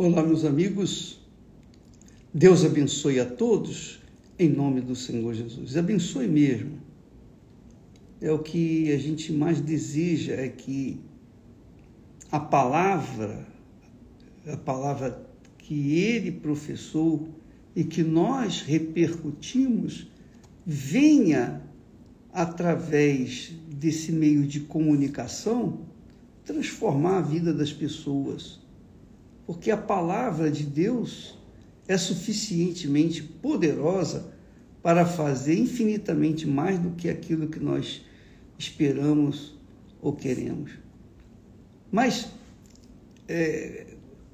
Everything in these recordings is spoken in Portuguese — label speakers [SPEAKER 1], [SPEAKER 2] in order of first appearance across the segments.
[SPEAKER 1] Olá, meus amigos. Deus abençoe a todos em nome do Senhor Jesus. Abençoe mesmo. É o que a gente mais deseja é que a palavra, a palavra que ele professou e que nós repercutimos venha através desse meio de comunicação transformar a vida das pessoas porque a palavra de Deus é suficientemente poderosa para fazer infinitamente mais do que aquilo que nós esperamos ou queremos. Mas é,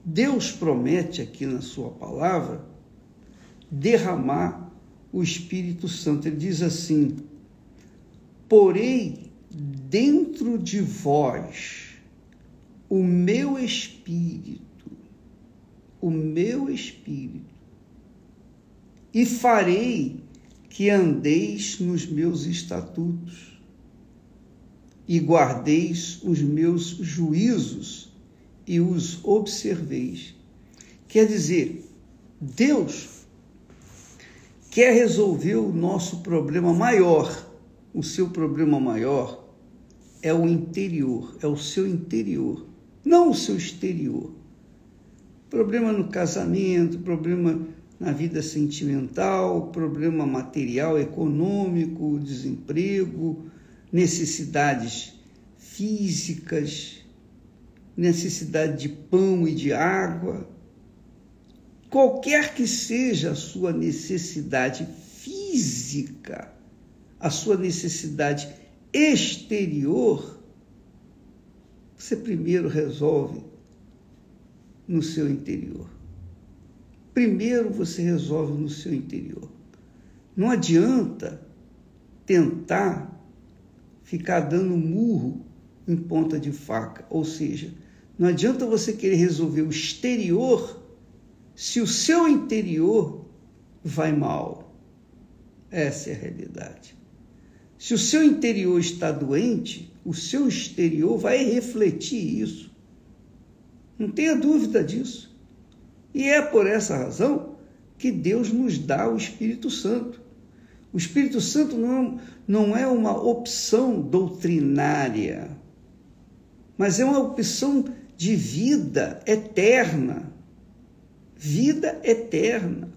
[SPEAKER 1] Deus promete aqui na Sua palavra derramar o Espírito Santo. Ele diz assim: Porei dentro de vós o meu Espírito o meu espírito e farei que andeis nos meus estatutos e guardeis os meus juízos e os observeis. Quer dizer, Deus quer resolver o nosso problema maior. O seu problema maior é o interior, é o seu interior, não o seu exterior problema no casamento, problema na vida sentimental, problema material, econômico, desemprego, necessidades físicas, necessidade de pão e de água. Qualquer que seja a sua necessidade física, a sua necessidade exterior, você primeiro resolve no seu interior. Primeiro você resolve no seu interior. Não adianta tentar ficar dando murro em ponta de faca, ou seja, não adianta você querer resolver o exterior se o seu interior vai mal. Essa é a realidade. Se o seu interior está doente, o seu exterior vai refletir isso. Não tenha dúvida disso. E é por essa razão que Deus nos dá o Espírito Santo. O Espírito Santo não, não é uma opção doutrinária, mas é uma opção de vida eterna. Vida eterna.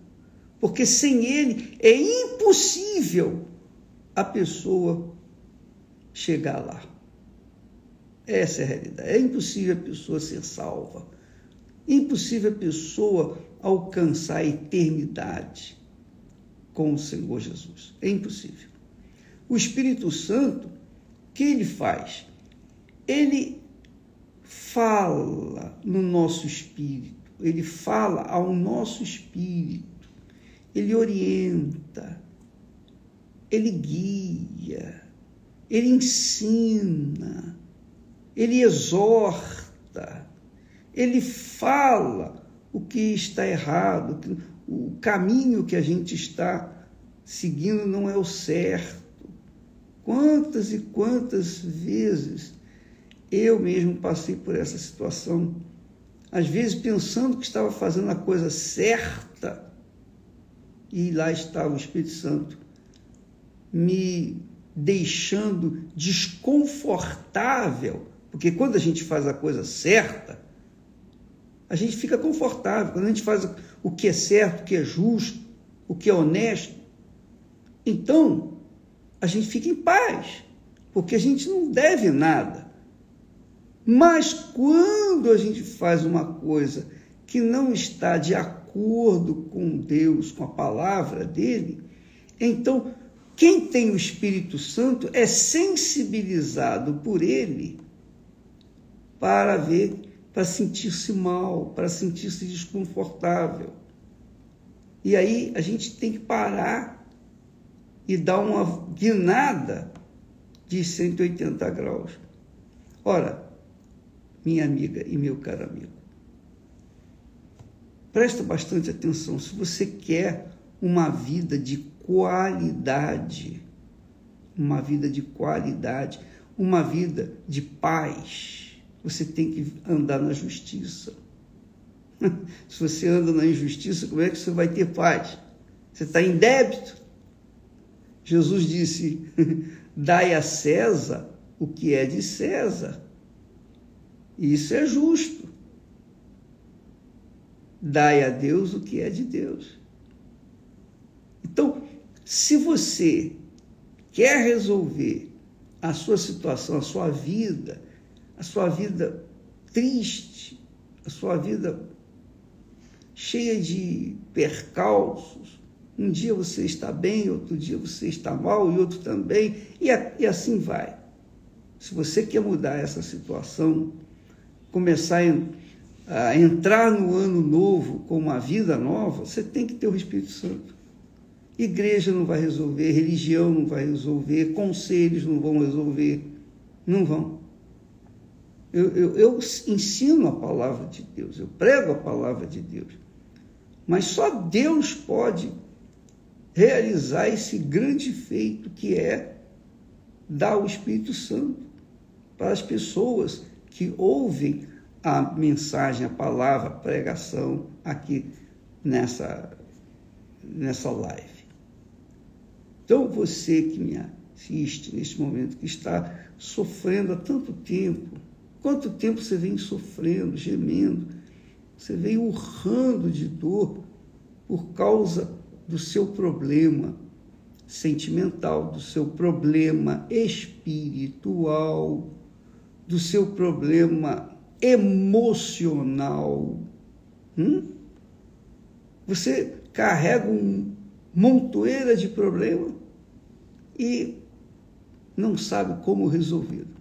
[SPEAKER 1] Porque sem ele é impossível a pessoa chegar lá. Essa é a realidade. É impossível a pessoa ser salva. Impossível a pessoa alcançar a eternidade com o Senhor Jesus. É impossível. O Espírito Santo, o que ele faz? Ele fala no nosso espírito, ele fala ao nosso espírito, ele orienta, ele guia, ele ensina ele exorta, ele fala o que está errado, o caminho que a gente está seguindo não é o certo. Quantas e quantas vezes eu mesmo passei por essa situação, às vezes pensando que estava fazendo a coisa certa, e lá estava o Espírito Santo me deixando desconfortável porque quando a gente faz a coisa certa, a gente fica confortável. Quando a gente faz o que é certo, o que é justo, o que é honesto, então a gente fica em paz, porque a gente não deve nada. Mas quando a gente faz uma coisa que não está de acordo com Deus, com a palavra dele, então quem tem o Espírito Santo é sensibilizado por ele para ver, para sentir-se mal, para sentir-se desconfortável. E aí a gente tem que parar e dar uma guinada de 180 graus. Ora, minha amiga e meu caro amigo, presta bastante atenção. Se você quer uma vida de qualidade, uma vida de qualidade, uma vida de paz, você tem que andar na justiça. Se você anda na injustiça, como é que você vai ter paz? Você está em débito. Jesus disse: dai a César o que é de César. Isso é justo. Dai a Deus o que é de Deus. Então, se você quer resolver a sua situação, a sua vida, a sua vida triste, a sua vida cheia de percalços, um dia você está bem, outro dia você está mal e outro também, e, e assim vai. Se você quer mudar essa situação, começar a, a entrar no ano novo com uma vida nova, você tem que ter o Espírito Santo. Igreja não vai resolver, religião não vai resolver, conselhos não vão resolver. Não vão. Eu, eu, eu, ensino a palavra de Deus, eu prego a palavra de Deus. Mas só Deus pode realizar esse grande feito que é dar o Espírito Santo para as pessoas que ouvem a mensagem, a palavra, a pregação aqui nessa, nessa live. Então, você que me assiste neste momento, que está sofrendo há tanto tempo, quanto tempo você vem sofrendo, gemendo, você vem urrando de dor por causa do seu problema sentimental, do seu problema espiritual, do seu problema emocional. Hum? Você carrega um montoeira de problema e não sabe como resolver.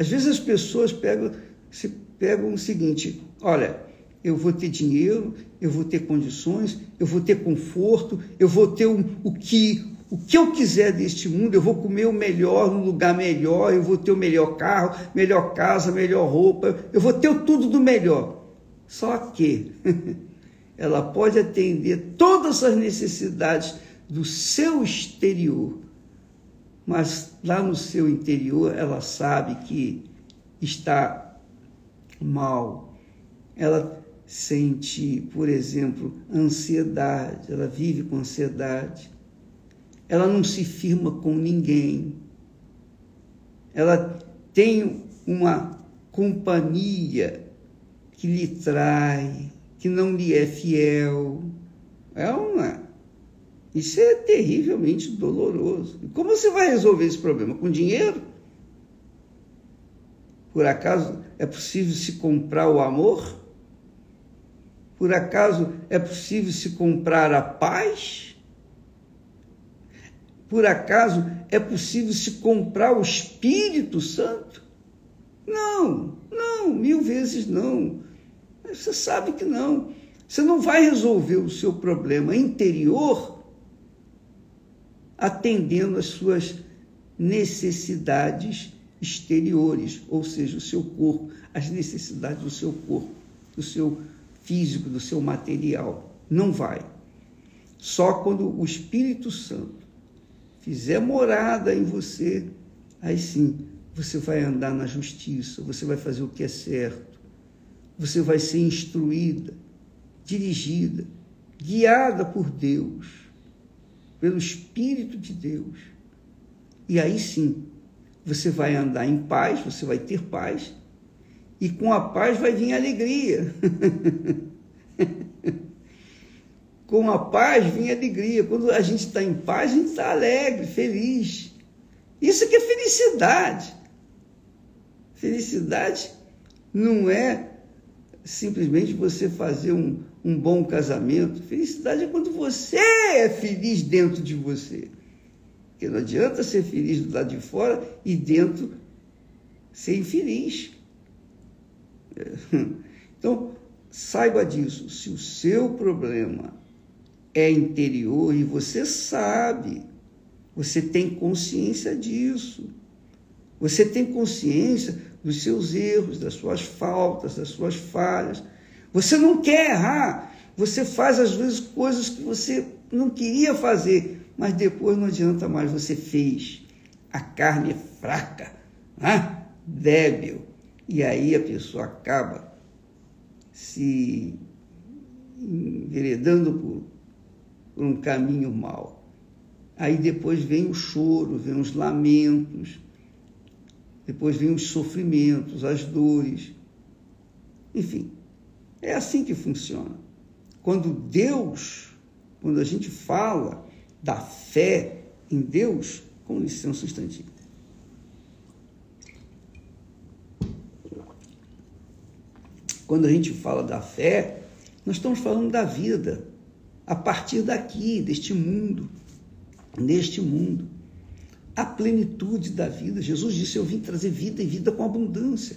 [SPEAKER 1] Às vezes as pessoas pegam, se pegam o seguinte: olha, eu vou ter dinheiro, eu vou ter condições, eu vou ter conforto, eu vou ter um, o que o que eu quiser deste mundo, eu vou comer o melhor, no lugar melhor, eu vou ter o melhor carro, melhor casa, melhor roupa, eu vou ter tudo do melhor. Só que ela pode atender todas as necessidades do seu exterior, mas lá no seu interior ela sabe que está mal. Ela sente, por exemplo, ansiedade, ela vive com ansiedade. Ela não se firma com ninguém. Ela tem uma companhia que lhe trai, que não lhe é fiel. É uma. Isso é terrivelmente doloroso. E como você vai resolver esse problema? Com dinheiro? Por acaso é possível se comprar o amor? Por acaso é possível se comprar a paz? Por acaso é possível se comprar o Espírito Santo? Não, não, mil vezes não. Você sabe que não. Você não vai resolver o seu problema interior atendendo às suas necessidades exteriores, ou seja, o seu corpo, as necessidades do seu corpo, do seu físico, do seu material. Não vai. Só quando o Espírito Santo fizer morada em você, aí sim você vai andar na justiça, você vai fazer o que é certo, você vai ser instruída, dirigida, guiada por Deus, pelo Espírito de Deus. E aí sim você vai andar em paz, você vai ter paz, e com a paz vai vir alegria. com a paz vem alegria. Quando a gente está em paz, a gente está alegre, feliz. Isso que é felicidade. Felicidade não é simplesmente você fazer um, um bom casamento. Felicidade é quando você é feliz dentro de você. Porque não adianta ser feliz do lado de fora e dentro ser infeliz. Então, saiba disso. Se o seu problema é interior e você sabe, você tem consciência disso. Você tem consciência dos seus erros, das suas faltas, das suas falhas. Você não quer errar. Você faz às vezes coisas que você não queria fazer, mas depois não adianta mais, você fez. A carne é fraca, né? débil, e aí a pessoa acaba se enveredando por, por um caminho mau. Aí depois vem o choro, vem os lamentos, depois vem os sofrimentos, as dores. Enfim, é assim que funciona. Quando Deus, quando a gente fala da fé em Deus, com licença um instantinho. Quando a gente fala da fé, nós estamos falando da vida, a partir daqui, deste mundo, neste mundo. A plenitude da vida. Jesus disse: Eu vim trazer vida e vida com abundância.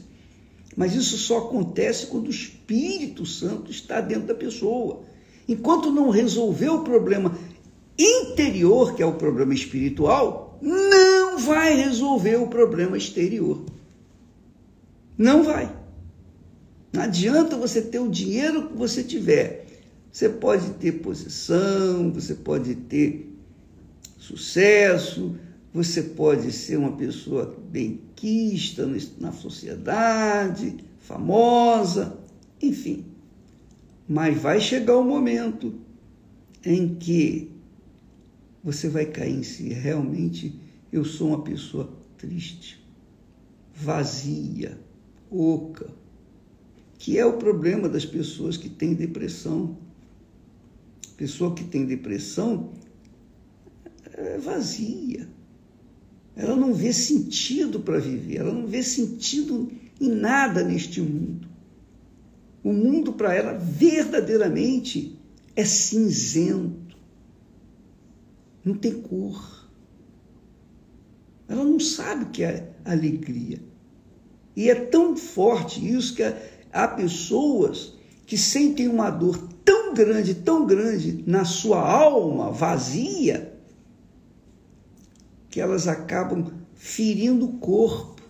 [SPEAKER 1] Mas isso só acontece quando o Espírito Santo está dentro da pessoa. Enquanto não resolver o problema interior, que é o problema espiritual, não vai resolver o problema exterior. Não vai. Não adianta você ter o dinheiro que você tiver. Você pode ter posição, você pode ter sucesso, você pode ser uma pessoa benquista na sociedade, famosa, enfim. Mas vai chegar o momento em que você vai cair em si. Realmente, eu sou uma pessoa triste, vazia, oca, que é o problema das pessoas que têm depressão. Pessoa que tem depressão é vazia. Ela não vê sentido para viver, ela não vê sentido em nada neste mundo. O mundo para ela verdadeiramente é cinzento, não tem cor. Ela não sabe o que é alegria. E é tão forte isso que há pessoas que sentem uma dor tão grande, tão grande na sua alma vazia, que elas acabam ferindo o corpo,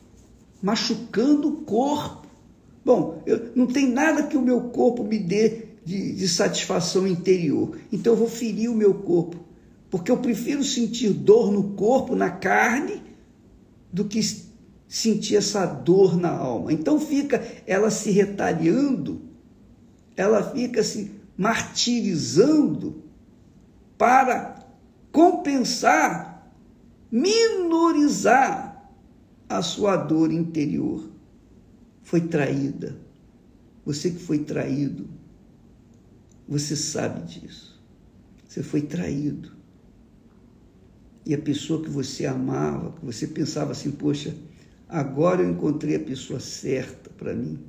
[SPEAKER 1] machucando o corpo. Bom, eu, não tem nada que o meu corpo me dê de, de satisfação interior, então eu vou ferir o meu corpo, porque eu prefiro sentir dor no corpo, na carne, do que sentir essa dor na alma. Então fica ela se retalhando, ela fica se martirizando para compensar minorizar a sua dor interior. Foi traída. Você que foi traído, você sabe disso. Você foi traído. E a pessoa que você amava, que você pensava assim, poxa, agora eu encontrei a pessoa certa para mim.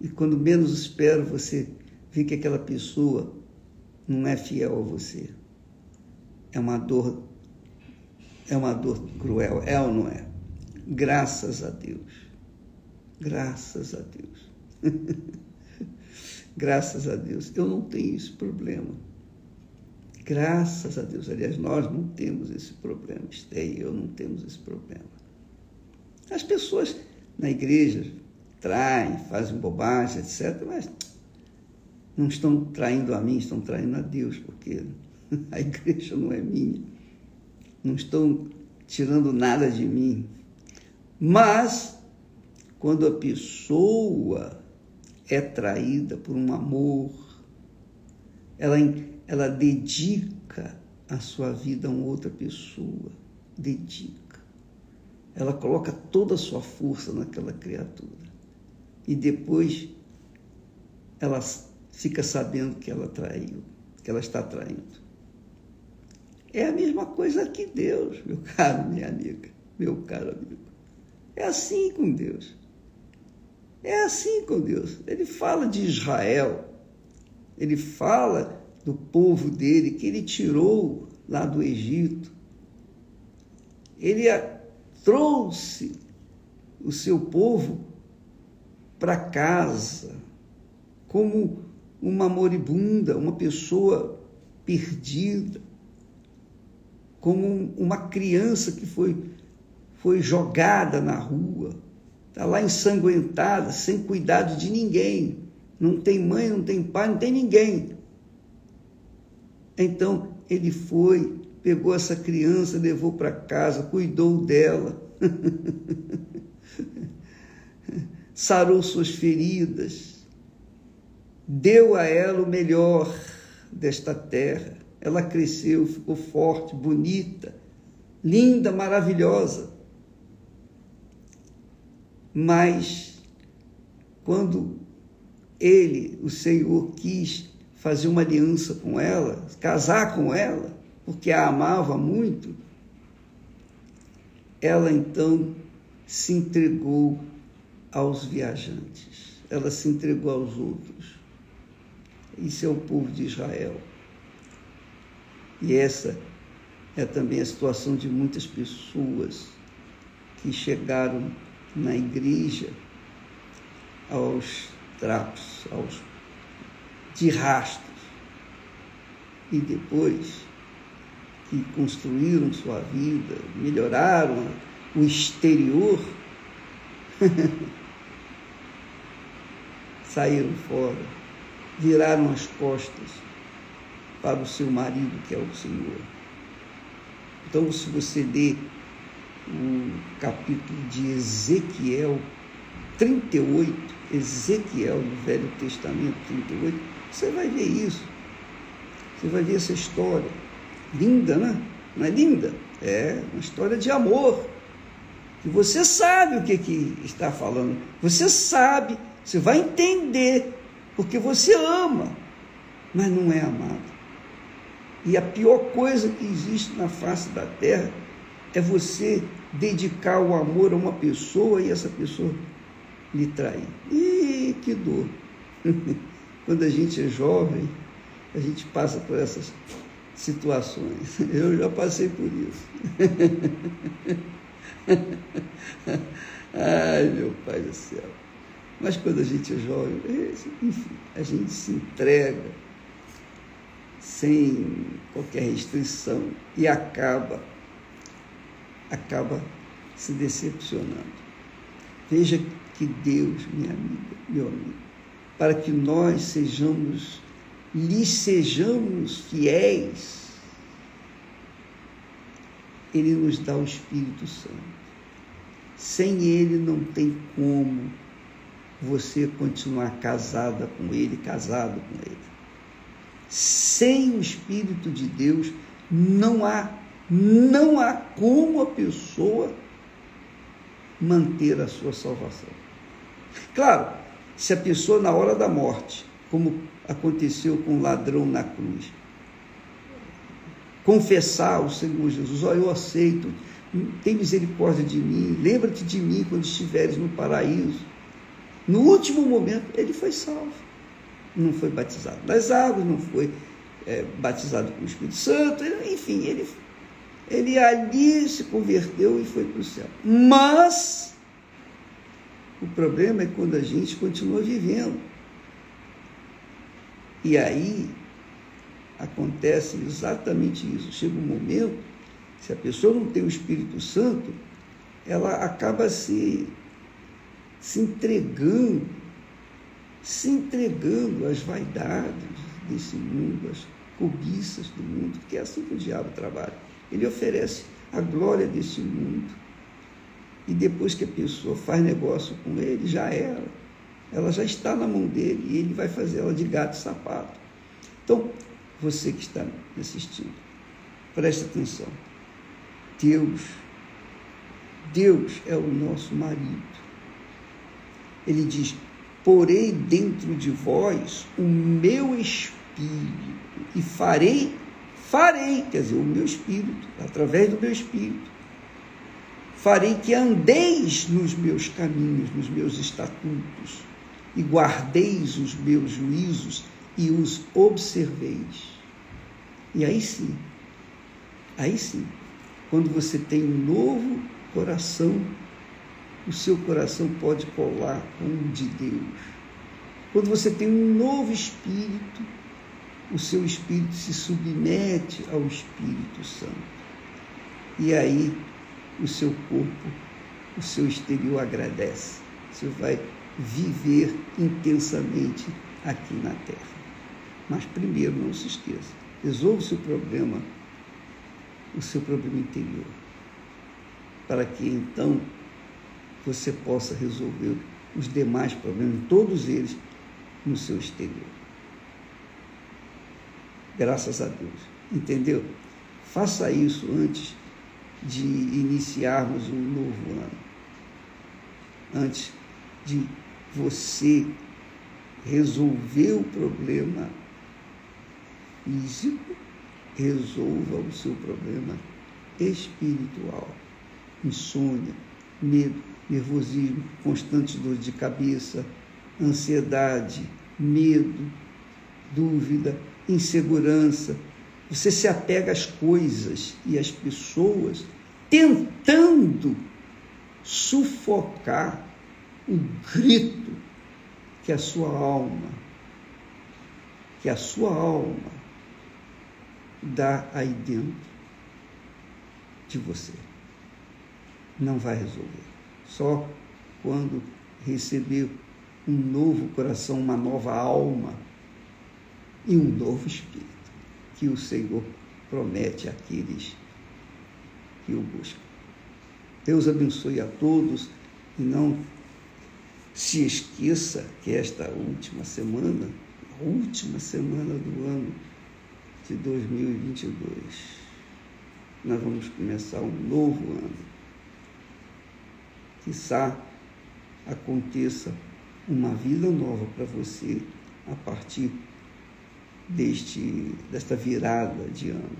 [SPEAKER 1] E quando menos espero, você vê que aquela pessoa não é fiel a você. É uma dor é uma dor cruel, é ou não é? Graças a Deus. Graças a Deus. Graças a Deus. Eu não tenho esse problema. Graças a Deus. Aliás, nós não temos esse problema. Esté e eu não temos esse problema. As pessoas na igreja traem, fazem bobagem, etc., mas não estão traindo a mim, estão traindo a Deus, porque a igreja não é minha não estão tirando nada de mim. Mas, quando a pessoa é traída por um amor, ela, ela dedica a sua vida a uma outra pessoa, dedica. Ela coloca toda a sua força naquela criatura. E depois ela fica sabendo que ela traiu, que ela está traindo. É a mesma coisa que Deus, meu caro, minha amiga, meu caro amigo. É assim com Deus. É assim com Deus. Ele fala de Israel, ele fala do povo dele que ele tirou lá do Egito. Ele trouxe o seu povo para casa como uma moribunda, uma pessoa perdida como uma criança que foi, foi jogada na rua, está lá ensanguentada, sem cuidado de ninguém. Não tem mãe, não tem pai, não tem ninguém. Então ele foi, pegou essa criança, levou para casa, cuidou dela. sarou suas feridas, deu a ela o melhor desta terra. Ela cresceu, ficou forte, bonita, linda, maravilhosa. Mas quando ele, o Senhor, quis fazer uma aliança com ela, casar com ela, porque a amava muito, ela então se entregou aos viajantes, ela se entregou aos outros. Isso é o povo de Israel. E essa é também a situação de muitas pessoas que chegaram na igreja aos trapos, aos de rastros, e depois que construíram sua vida, melhoraram o exterior, saíram fora, viraram as costas para o seu marido, que é o Senhor. Então, se você ler o capítulo de Ezequiel 38, Ezequiel no Velho Testamento 38, você vai ver isso. Você vai ver essa história. Linda, né? Não é linda? É uma história de amor. E você sabe o que, que está falando. Você sabe, você vai entender, porque você ama, mas não é amado. E a pior coisa que existe na face da terra é você dedicar o amor a uma pessoa e essa pessoa lhe trair. Ih, que dor! Quando a gente é jovem, a gente passa por essas situações. Eu já passei por isso. Ai, meu Pai do céu. Mas quando a gente é jovem, enfim, a gente se entrega sem qualquer restrição e acaba, acaba se decepcionando. Veja que Deus, minha amiga, meu amigo, para que nós sejamos, lhe sejamos fiéis, Ele nos dá o Espírito Santo. Sem Ele não tem como você continuar casada com Ele, casado com Ele. Sem o Espírito de Deus não há não há como a pessoa manter a sua salvação. Claro, se a pessoa na hora da morte, como aconteceu com o ladrão na cruz, confessar ao Senhor Jesus, ó, oh, eu aceito, tem misericórdia de mim, lembra-te de mim quando estiveres no paraíso. No último momento, ele foi salvo. Não foi batizado nas águas, não foi é, batizado com o Espírito Santo, enfim, ele, ele ali se converteu e foi para o céu. Mas o problema é quando a gente continua vivendo. E aí acontece exatamente isso. Chega um momento se a pessoa não tem o Espírito Santo, ela acaba se, se entregando, se entregando às vaidades desse mundo, às cobiças do mundo, porque é assim que o diabo trabalha. Ele oferece a glória desse mundo. E depois que a pessoa faz negócio com ele, já era. Ela já está na mão dele e ele vai fazer ela de gato e sapato. Então, você que está me assistindo, preste atenção. Deus. Deus é o nosso marido. Ele diz: Porei dentro de vós o meu espírito e farei, farei, quer dizer, o meu espírito, através do meu espírito, farei que andeis nos meus caminhos, nos meus estatutos, e guardeis os meus juízos e os observeis. E aí sim, aí sim, quando você tem um novo coração, o seu coração pode colar com o de Deus. Quando você tem um novo espírito, o seu espírito se submete ao Espírito Santo. E aí o seu corpo, o seu exterior agradece. Você vai viver intensamente aqui na terra. Mas primeiro, não se esqueça, resolva o seu problema o seu problema interior, para que então você possa resolver os demais problemas, todos eles no seu exterior. Graças a Deus. Entendeu? Faça isso antes de iniciarmos um novo ano. Antes de você resolver o problema físico, resolva o seu problema espiritual. Insônia, medo, nervosismo, constante dor de cabeça, ansiedade, medo, dúvida, insegurança. Você se apega às coisas e às pessoas, tentando sufocar o grito que a sua alma, que a sua alma dá aí dentro de você. Não vai resolver. Só quando receber um novo coração, uma nova alma e um novo espírito que o Senhor promete àqueles que o buscam. Deus abençoe a todos e não se esqueça que esta última semana, a última semana do ano de 2022, nós vamos começar um novo ano Quizá aconteça uma vida nova para você a partir deste, desta virada de ano,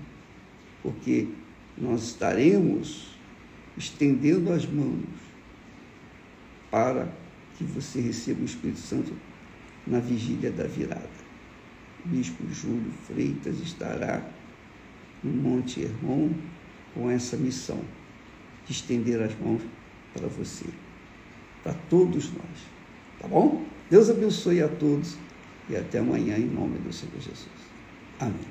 [SPEAKER 1] porque nós estaremos estendendo as mãos para que você receba o Espírito Santo na vigília da virada. O Bispo Júlio Freitas estará no Monte Hermon com essa missão de estender as mãos para você, para todos nós. Tá bom? Deus abençoe a todos e até amanhã em nome do Senhor Jesus. Amém.